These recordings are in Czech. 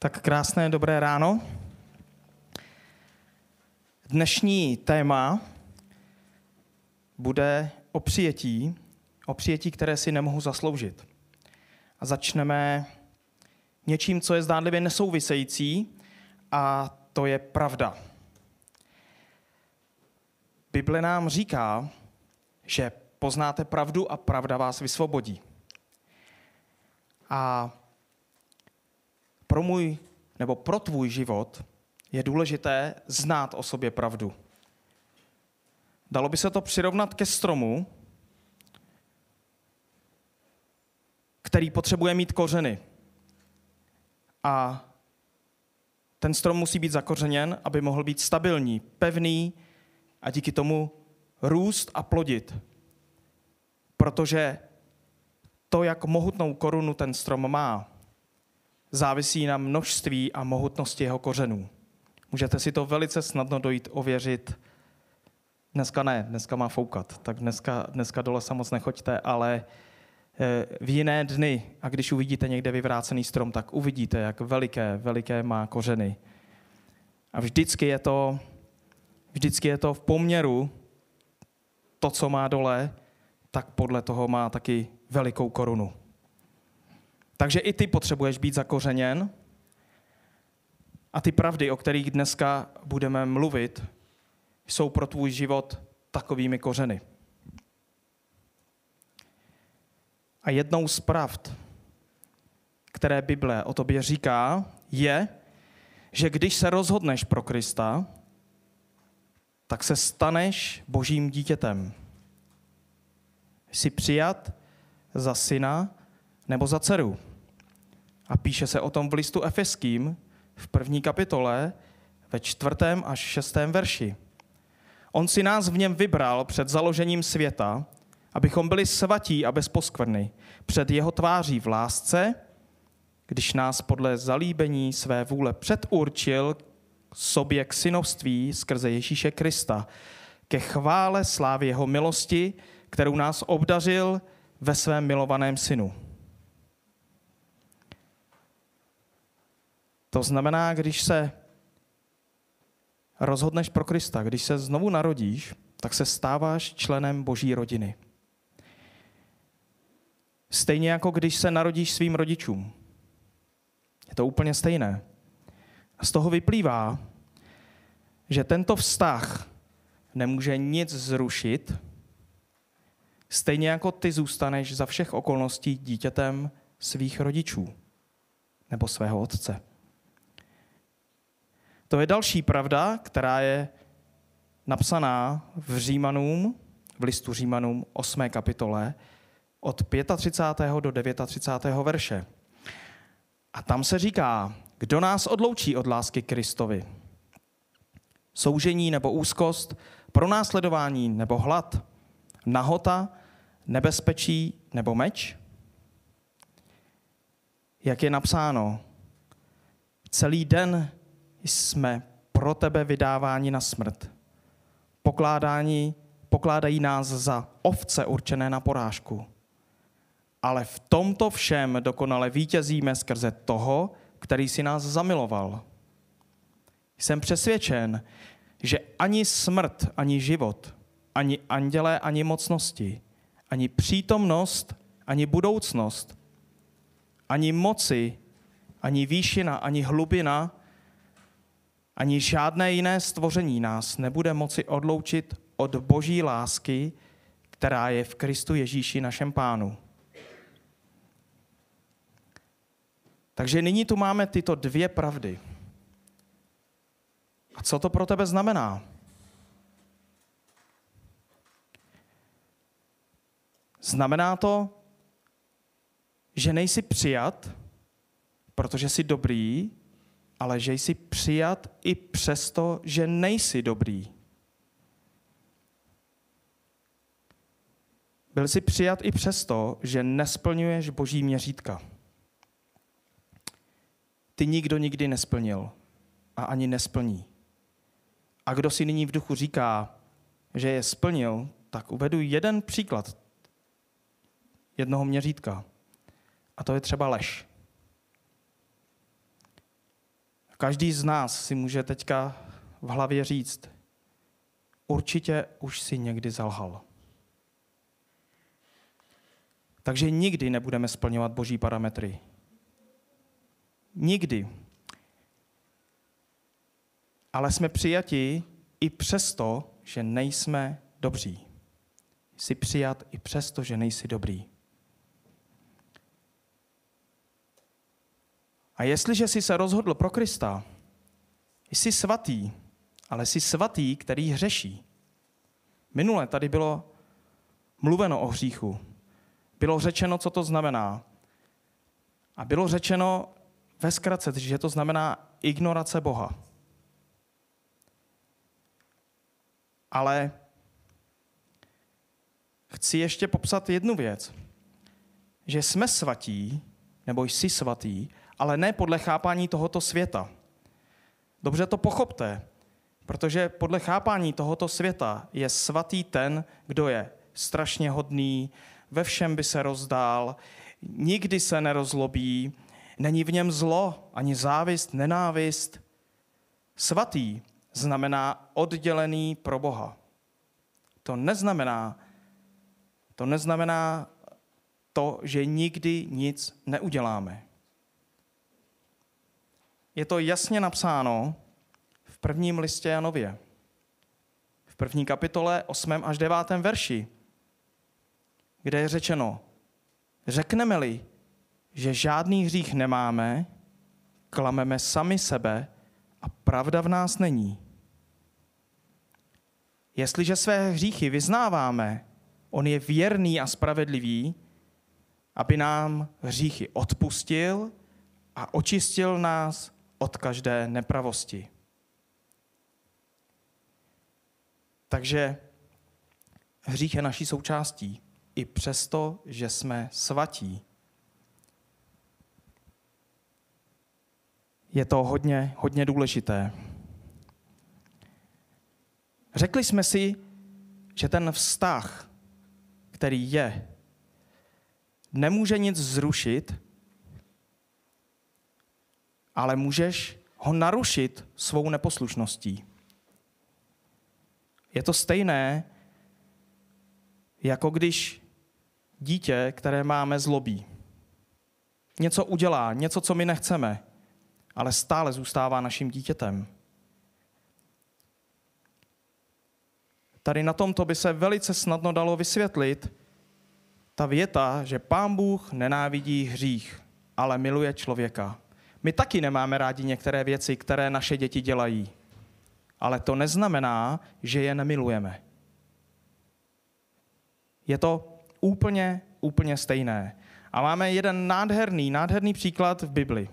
Tak krásné dobré ráno. Dnešní téma bude o přijetí, o přijetí, které si nemohu zasloužit. A začneme něčím, co je zdánlivě nesouvisející, a to je pravda. Bible nám říká, že poznáte pravdu a pravda vás vysvobodí. A pro můj nebo pro tvůj život je důležité znát o sobě pravdu. Dalo by se to přirovnat ke stromu, který potřebuje mít kořeny. A ten strom musí být zakořeněn, aby mohl být stabilní, pevný a díky tomu růst a plodit. Protože to, jak mohutnou korunu ten strom má, závisí na množství a mohutnosti jeho kořenů. Můžete si to velice snadno dojít ověřit. Dneska ne, dneska má foukat, tak dneska, dneska dole se moc nechoďte, ale eh, v jiné dny, a když uvidíte někde vyvrácený strom, tak uvidíte, jak veliké, veliké má kořeny. A vždycky je to, vždycky je to v poměru to, co má dole, tak podle toho má taky velikou korunu. Takže i ty potřebuješ být zakořeněn. A ty pravdy, o kterých dneska budeme mluvit, jsou pro tvůj život takovými kořeny. A jednou z pravd, které Bible o tobě říká, je, že když se rozhodneš pro Krista, tak se staneš božím dítětem. Jsi přijat za syna nebo za dceru. A píše se o tom v listu Efeským v první kapitole ve čtvrtém až šestém verši. On si nás v něm vybral před založením světa, abychom byli svatí a bezposkvrny před jeho tváří v lásce, když nás podle zalíbení své vůle předurčil sobě k synovství skrze Ježíše Krista, ke chvále slávy jeho milosti, kterou nás obdařil ve svém milovaném synu. To znamená, když se rozhodneš pro Krista, když se znovu narodíš, tak se stáváš členem boží rodiny. Stejně jako když se narodíš svým rodičům. Je to úplně stejné. A z toho vyplývá, že tento vztah nemůže nic zrušit, stejně jako ty zůstaneš za všech okolností dítětem svých rodičů nebo svého otce. To je další pravda, která je napsaná v Římanům, v listu Římanům 8. kapitole, od 35. do 39. verše. A tam se říká, kdo nás odloučí od lásky Kristovi? Soužení nebo úzkost, pronásledování nebo hlad, nahota, nebezpečí nebo meč? Jak je napsáno, celý den jsme pro tebe vydáváni na smrt. Pokládání, pokládají nás za ovce určené na porážku. Ale v tomto všem dokonale vítězíme skrze toho, který si nás zamiloval. Jsem přesvědčen, že ani smrt, ani život, ani andělé, ani mocnosti, ani přítomnost, ani budoucnost, ani moci, ani výšina, ani hlubina, ani žádné jiné stvoření nás nebude moci odloučit od boží lásky, která je v Kristu Ježíši našem pánu. Takže nyní tu máme tyto dvě pravdy. A co to pro tebe znamená? Znamená to, že nejsi přijat, protože jsi dobrý, ale že jsi přijat i přesto, že nejsi dobrý. Byl jsi přijat i přesto, že nesplňuješ boží měřítka. Ty nikdo nikdy nesplnil a ani nesplní. A kdo si nyní v duchu říká, že je splnil, tak uvedu jeden příklad jednoho měřítka. A to je třeba lež. Každý z nás si může teďka v hlavě říct, určitě už si někdy zalhal. Takže nikdy nebudeme splňovat boží parametry. Nikdy. Ale jsme přijati i přesto, že nejsme dobří. Jsi přijat i přesto, že nejsi dobrý. A jestliže jsi se rozhodl pro Krista, jsi svatý, ale jsi svatý, který hřeší. Minule tady bylo mluveno o hříchu. Bylo řečeno, co to znamená. A bylo řečeno ve zkratce, že to znamená ignorace Boha. Ale chci ještě popsat jednu věc. Že jsme svatí, nebo jsi svatý, ale ne podle chápání tohoto světa. Dobře to pochopte, protože podle chápání tohoto světa je svatý ten, kdo je strašně hodný, ve všem by se rozdál, nikdy se nerozlobí, není v něm zlo, ani závist, nenávist. Svatý znamená oddělený pro Boha. To neznamená, to neznamená to, že nikdy nic neuděláme. Je to jasně napsáno v prvním listě Janově. V první kapitole 8. až 9. verši, kde je řečeno, řekneme-li, že žádný hřích nemáme, klameme sami sebe a pravda v nás není. Jestliže své hříchy vyznáváme, on je věrný a spravedlivý, aby nám hříchy odpustil a očistil nás od každé nepravosti. Takže hřích je naší součástí, i přesto, že jsme svatí. Je to hodně, hodně důležité. Řekli jsme si, že ten vztah, který je, nemůže nic zrušit, ale můžeš ho narušit svou neposlušností. Je to stejné, jako když dítě, které máme, zlobí. Něco udělá, něco, co my nechceme, ale stále zůstává naším dítětem. Tady na tomto by se velice snadno dalo vysvětlit ta věta, že pán Bůh nenávidí hřích, ale miluje člověka. My taky nemáme rádi některé věci, které naše děti dělají. Ale to neznamená, že je nemilujeme. Je to úplně, úplně stejné. A máme jeden nádherný, nádherný příklad v Bibli.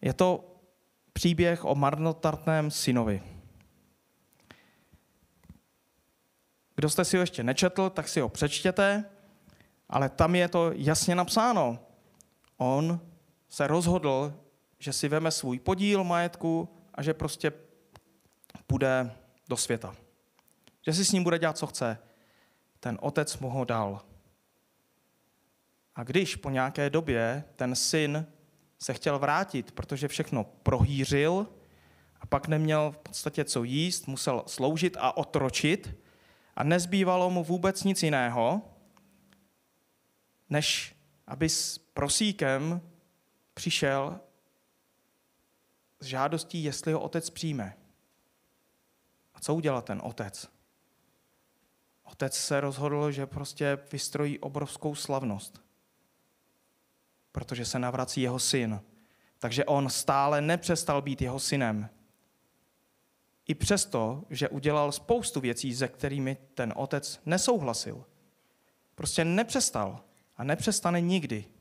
Je to příběh o marnotartném synovi. Kdo jste si ho ještě nečetl, tak si ho přečtěte, ale tam je to jasně napsáno. On se rozhodl, že si veme svůj podíl majetku a že prostě půjde do světa. Že si s ním bude dělat, co chce. Ten otec mu ho dal. A když po nějaké době ten syn se chtěl vrátit, protože všechno prohýřil a pak neměl v podstatě co jíst, musel sloužit a otročit a nezbývalo mu vůbec nic jiného, než aby s prosíkem přišel s žádostí, jestli ho otec přijme. A co udělal ten otec? Otec se rozhodl, že prostě vystrojí obrovskou slavnost, protože se navrací jeho syn. Takže on stále nepřestal být jeho synem. I přesto, že udělal spoustu věcí, se kterými ten otec nesouhlasil. Prostě nepřestal a nepřestane nikdy.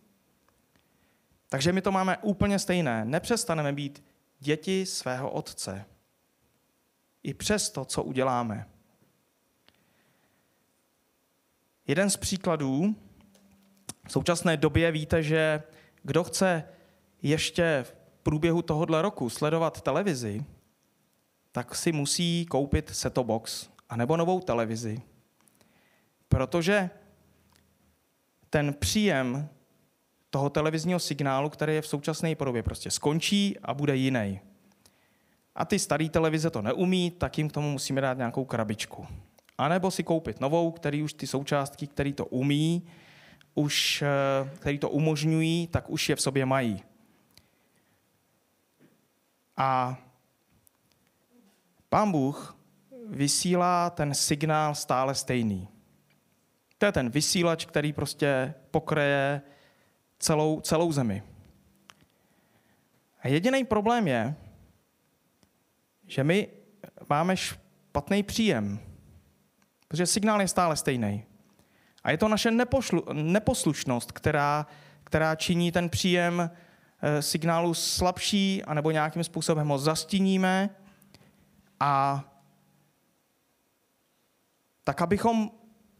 Takže my to máme úplně stejné. Nepřestaneme být děti svého otce. I přes to, co uděláme. Jeden z příkladů v současné době víte, že kdo chce ještě v průběhu tohohle roku sledovat televizi, tak si musí koupit seto box anebo novou televizi. Protože ten příjem toho televizního signálu, který je v současné podobě, prostě skončí a bude jiný. A ty staré televize to neumí, tak jim k tomu musíme dát nějakou krabičku. A nebo si koupit novou, který už ty součástky, který to umí, už, eh, který to umožňují, tak už je v sobě mají. A pán Bůh vysílá ten signál stále stejný. To je ten vysílač, který prostě pokreje celou, celou zemi. A jediný problém je, že my máme špatný příjem, protože signál je stále stejný. A je to naše nepošlu, neposlušnost, která, která činí ten příjem eh, signálu slabší, anebo nějakým způsobem ho zastíníme a tak, abychom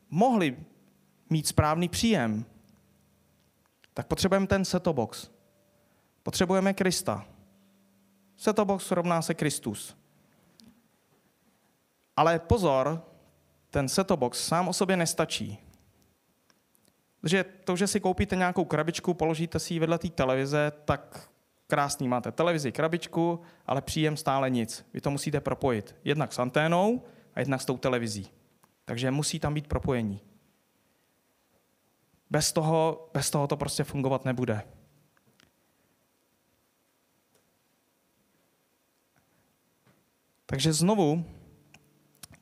mohli mít správný příjem, tak potřebujeme ten setobox. Potřebujeme Krista. Setobox rovná se Kristus. Ale pozor, ten setobox sám o sobě nestačí. Protože to, že si koupíte nějakou krabičku, položíte si ji vedle té televize, tak krásný máte televizi, krabičku, ale příjem stále nic. Vy to musíte propojit. Jednak s anténou a jednak s tou televizí. Takže musí tam být propojení. Bez toho, bez toho to prostě fungovat nebude. Takže znovu,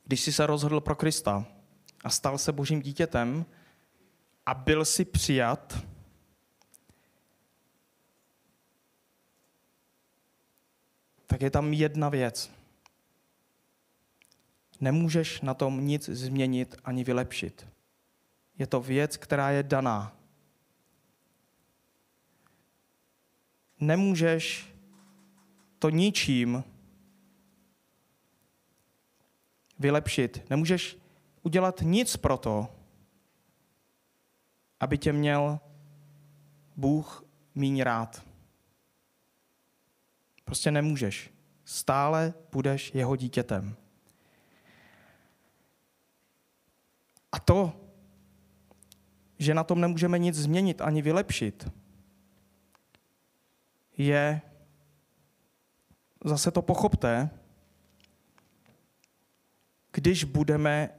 když jsi se rozhodl pro Krista a stal se božím dítětem a byl si přijat, tak je tam jedna věc. Nemůžeš na tom nic změnit ani vylepšit. Je to věc, která je daná. Nemůžeš to ničím vylepšit. Nemůžeš udělat nic pro to, aby tě měl Bůh míň rád. Prostě nemůžeš. Stále budeš jeho dítětem. A to, že na tom nemůžeme nic změnit ani vylepšit, je, zase to pochopte, když budeme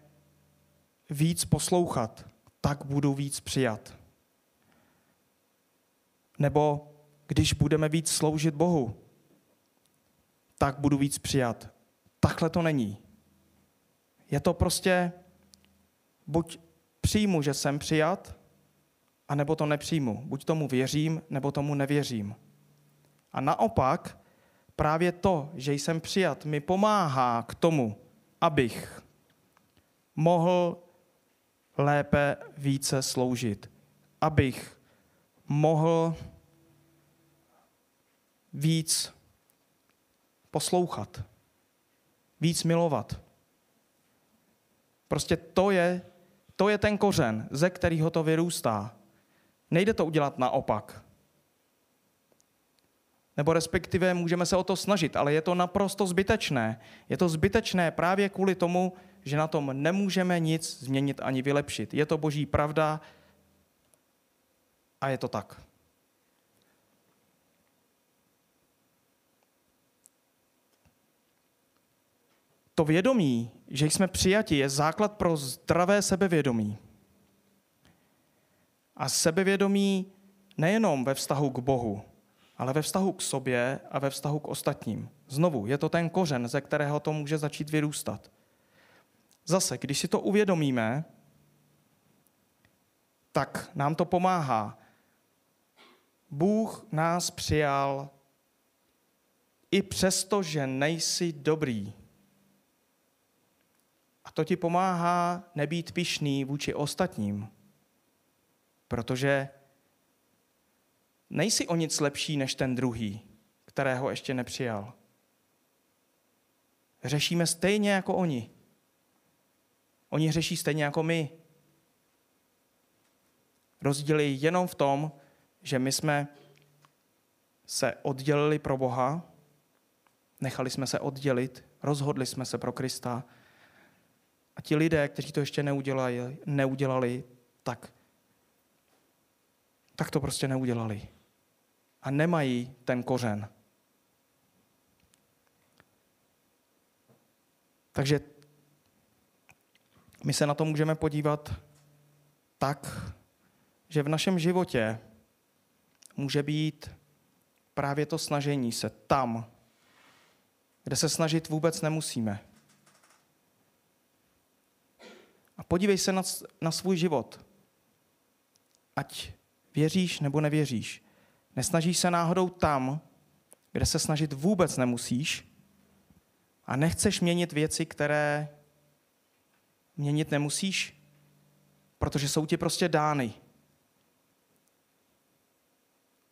víc poslouchat, tak budu víc přijat. Nebo když budeme víc sloužit Bohu, tak budu víc přijat. Takhle to není. Je to prostě buď přijmu, že jsem přijat, anebo to nepřijmu. Buď tomu věřím, nebo tomu nevěřím. A naopak, právě to, že jsem přijat, mi pomáhá k tomu, abych mohl lépe více sloužit, abych mohl víc poslouchat, víc milovat. Prostě to je to je ten kořen, ze kterého to vyrůstá. Nejde to udělat naopak. Nebo respektive můžeme se o to snažit, ale je to naprosto zbytečné. Je to zbytečné právě kvůli tomu, že na tom nemůžeme nic změnit ani vylepšit. Je to boží pravda a je to tak. To vědomí, že jsme přijati, je základ pro zdravé sebevědomí. A sebevědomí nejenom ve vztahu k Bohu, ale ve vztahu k sobě a ve vztahu k ostatním. Znovu, je to ten kořen, ze kterého to může začít vyrůstat. Zase, když si to uvědomíme, tak nám to pomáhá. Bůh nás přijal i přesto, že nejsi dobrý to ti pomáhá nebýt pišný vůči ostatním, protože nejsi o nic lepší než ten druhý, kterého ještě nepřijal. Řešíme stejně jako oni. Oni řeší stejně jako my. Rozdíl je jenom v tom, že my jsme se oddělili pro Boha, nechali jsme se oddělit, rozhodli jsme se pro Krista a ti lidé, kteří to ještě neudělali, neudělali tak, tak to prostě neudělali. A nemají ten kořen. Takže my se na to můžeme podívat tak, že v našem životě může být právě to snažení se tam, kde se snažit vůbec nemusíme. A podívej se na, na svůj život. Ať věříš nebo nevěříš. Nesnažíš se náhodou tam, kde se snažit vůbec nemusíš a nechceš měnit věci, které měnit nemusíš, protože jsou ti prostě dány.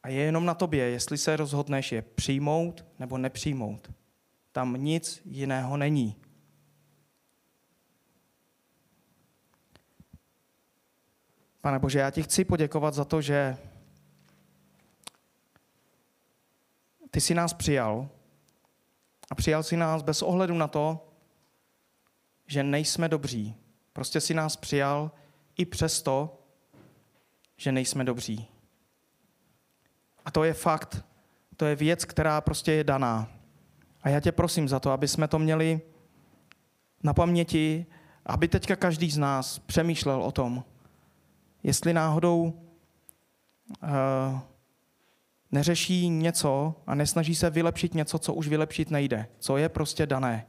A je jenom na tobě, jestli se rozhodneš je přijmout nebo nepřijmout. Tam nic jiného není. Pane Bože, já ti chci poděkovat za to, že ty jsi nás přijal a přijal si nás bez ohledu na to, že nejsme dobří. Prostě si nás přijal i přesto, že nejsme dobří. A to je fakt, to je věc, která prostě je daná. A já tě prosím za to, aby jsme to měli na paměti, aby teďka každý z nás přemýšlel o tom, jestli náhodou uh, neřeší něco a nesnaží se vylepšit něco, co už vylepšit nejde, co je prostě dané.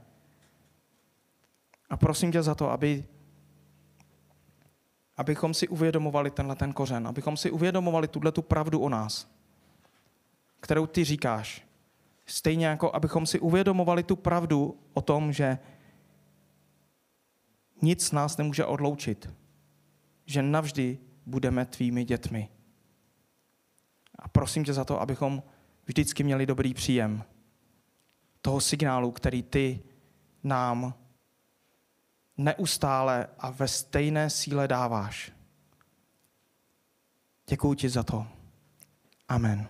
A prosím tě za to, aby, abychom si uvědomovali tenhle ten kořen, abychom si uvědomovali tuhle tu pravdu o nás, kterou ty říkáš. Stejně jako abychom si uvědomovali tu pravdu o tom, že nic nás nemůže odloučit, že navždy budeme tvými dětmi. A prosím tě za to, abychom vždycky měli dobrý příjem toho signálu, který ty nám neustále a ve stejné síle dáváš. Děkuji ti za to. Amen.